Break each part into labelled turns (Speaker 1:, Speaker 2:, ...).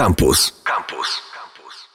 Speaker 1: Campus. Campus.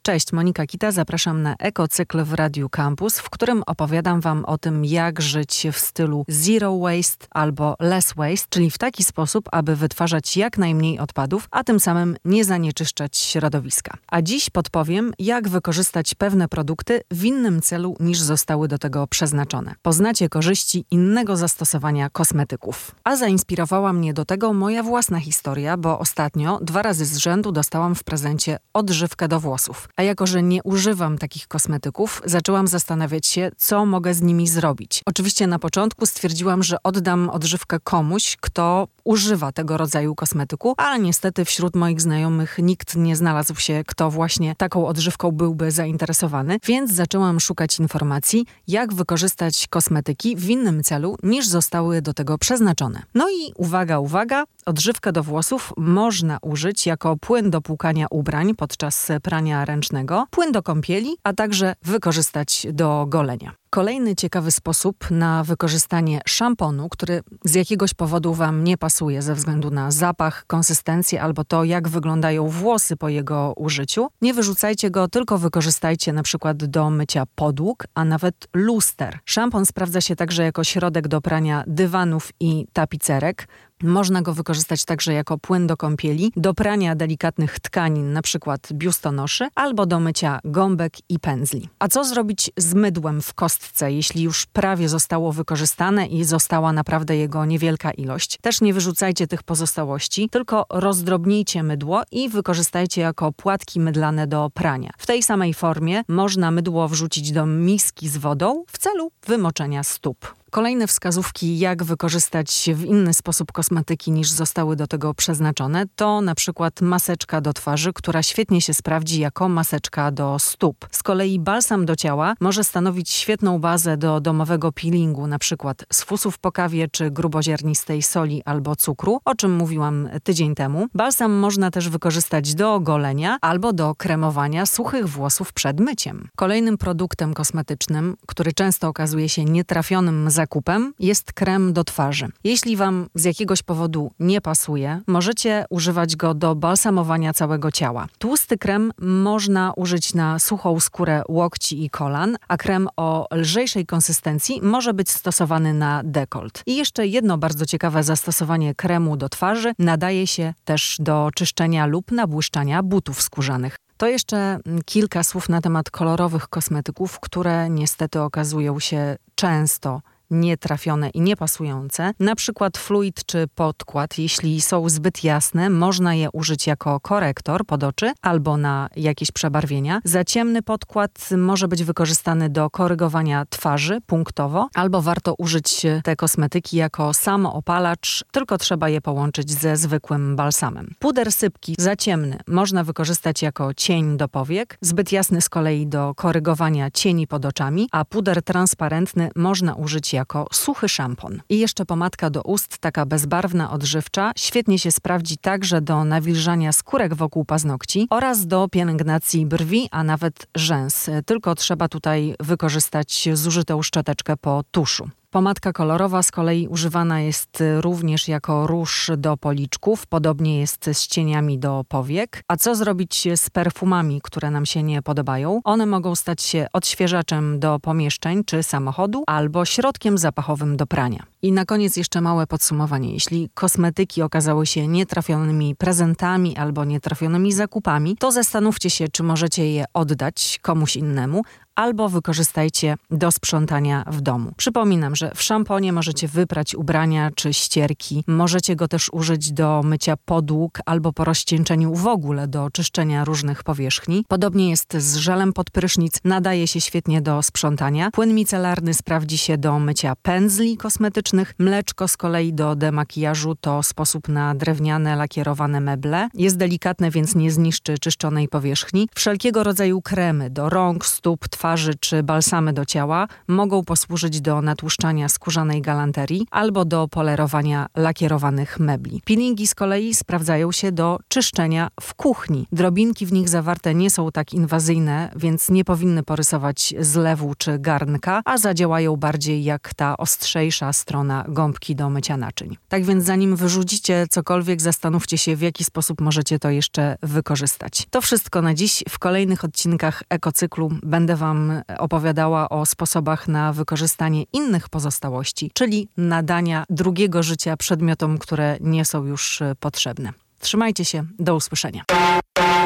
Speaker 2: Cześć, Monika Kita, zapraszam na ekocykl w Radiu Campus, w którym opowiadam Wam o tym, jak żyć w stylu zero waste albo less waste, czyli w taki sposób, aby wytwarzać jak najmniej odpadów, a tym samym nie zanieczyszczać środowiska. A dziś podpowiem, jak wykorzystać pewne produkty w innym celu niż zostały do tego przeznaczone. Poznacie korzyści innego zastosowania kosmetyków. A zainspirowała mnie do tego moja własna historia, bo ostatnio dwa razy z rzędu dostałam w prezencie odżywkę do włosów. A jako, że nie używam takich kosmetyków, zaczęłam zastanawiać się, co mogę z nimi zrobić. Oczywiście na początku stwierdziłam, że oddam odżywkę komuś, kto używa tego rodzaju kosmetyku, ale niestety wśród moich znajomych nikt nie znalazł się, kto właśnie taką odżywką byłby zainteresowany, więc zaczęłam szukać informacji, jak wykorzystać kosmetyki w innym celu niż zostały do tego przeznaczone. No i uwaga, uwaga, odżywkę do włosów można użyć jako płyn do płukania ubrań podczas prania ręcznego płyn do kąpieli, a także wykorzystać do golenia. Kolejny ciekawy sposób na wykorzystanie szamponu, który z jakiegoś powodu Wam nie pasuje ze względu na zapach, konsystencję albo to, jak wyglądają włosy po jego użyciu. Nie wyrzucajcie go, tylko wykorzystajcie na przykład do mycia podłóg, a nawet luster. Szampon sprawdza się także jako środek do prania dywanów i tapicerek. Można go wykorzystać także jako płyn do kąpieli, do prania delikatnych tkanin, np. biustonoszy, albo do mycia gąbek i pędzli. A co zrobić z mydłem w kostce, jeśli już prawie zostało wykorzystane i została naprawdę jego niewielka ilość? Też nie wyrzucajcie tych pozostałości, tylko rozdrobnijcie mydło i wykorzystajcie jako płatki mydlane do prania. W tej samej formie można mydło wrzucić do miski z wodą w celu wymoczenia stóp. Kolejne wskazówki, jak wykorzystać w inny sposób kosmetyki niż zostały do tego przeznaczone, to na przykład maseczka do twarzy, która świetnie się sprawdzi jako maseczka do stóp. Z kolei balsam do ciała może stanowić świetną bazę do domowego peelingu, na przykład z fusów po kawie czy gruboziarnistej soli albo cukru, o czym mówiłam tydzień temu. Balsam można też wykorzystać do ogolenia albo do kremowania suchych włosów przed myciem. Kolejnym produktem kosmetycznym, który często okazuje się nietrafionym za zakupem jest krem do twarzy. Jeśli Wam z jakiegoś powodu nie pasuje, możecie używać go do balsamowania całego ciała. Tłusty krem można użyć na suchą skórę łokci i kolan, a krem o lżejszej konsystencji może być stosowany na dekolt. I jeszcze jedno bardzo ciekawe zastosowanie kremu do twarzy nadaje się też do czyszczenia lub nabłyszczania butów skórzanych. To jeszcze kilka słów na temat kolorowych kosmetyków, które niestety okazują się często nietrafione i niepasujące. Na przykład fluid czy podkład, jeśli są zbyt jasne, można je użyć jako korektor pod oczy albo na jakieś przebarwienia. Za ciemny podkład może być wykorzystany do korygowania twarzy punktowo, albo warto użyć te kosmetyki jako samoopalacz, tylko trzeba je połączyć ze zwykłym balsamem. Puder sypki za ciemny można wykorzystać jako cień do powiek, zbyt jasny z kolei do korygowania cieni pod oczami, a puder transparentny można użyć jako suchy szampon. I jeszcze pomadka do ust, taka bezbarwna, odżywcza, świetnie się sprawdzi także do nawilżania skórek wokół paznokci oraz do pielęgnacji brwi, a nawet rzęs. Tylko trzeba tutaj wykorzystać zużytą szczoteczkę po tuszu. Pomadka kolorowa z kolei używana jest również jako róż do policzków, podobnie jest z cieniami do powiek. A co zrobić z perfumami, które nam się nie podobają? One mogą stać się odświeżaczem do pomieszczeń czy samochodu albo środkiem zapachowym do prania. I na koniec jeszcze małe podsumowanie. Jeśli kosmetyki okazały się nietrafionymi prezentami albo nietrafionymi zakupami, to zastanówcie się, czy możecie je oddać komuś innemu, albo wykorzystajcie do sprzątania w domu. Przypominam, że w szamponie możecie wyprać ubrania czy ścierki. Możecie go też użyć do mycia podłóg albo po rozcieńczeniu w ogóle do czyszczenia różnych powierzchni. Podobnie jest z żelem pod prysznic. Nadaje się świetnie do sprzątania. Płyn micelarny sprawdzi się do mycia pędzli kosmetycznych. Mleczko z kolei do demakijażu to sposób na drewniane, lakierowane meble. Jest delikatne, więc nie zniszczy czyszczonej powierzchni. Wszelkiego rodzaju kremy do rąk, stóp, twarzy twarzy czy balsamy do ciała mogą posłużyć do natłuszczania skórzanej galanterii albo do polerowania lakierowanych mebli. Peelingi z kolei sprawdzają się do czyszczenia w kuchni. Drobinki w nich zawarte nie są tak inwazyjne, więc nie powinny porysować zlewu czy garnka, a zadziałają bardziej jak ta ostrzejsza strona gąbki do mycia naczyń. Tak więc zanim wyrzucicie cokolwiek, zastanówcie się w jaki sposób możecie to jeszcze wykorzystać. To wszystko na dziś. W kolejnych odcinkach ekocyklu będę Wam opowiadała o sposobach na wykorzystanie innych pozostałości, czyli nadania drugiego życia przedmiotom, które nie są już potrzebne. Trzymajcie się, do usłyszenia.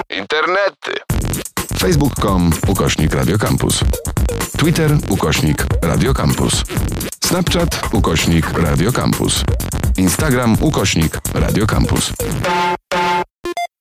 Speaker 1: Internety. Facebook.com ukośnik Radiocampus. Twitter ukośnik Radiocampus. Snapchat ukośnik Radiocampus. Instagram ukośnik Radiocampus.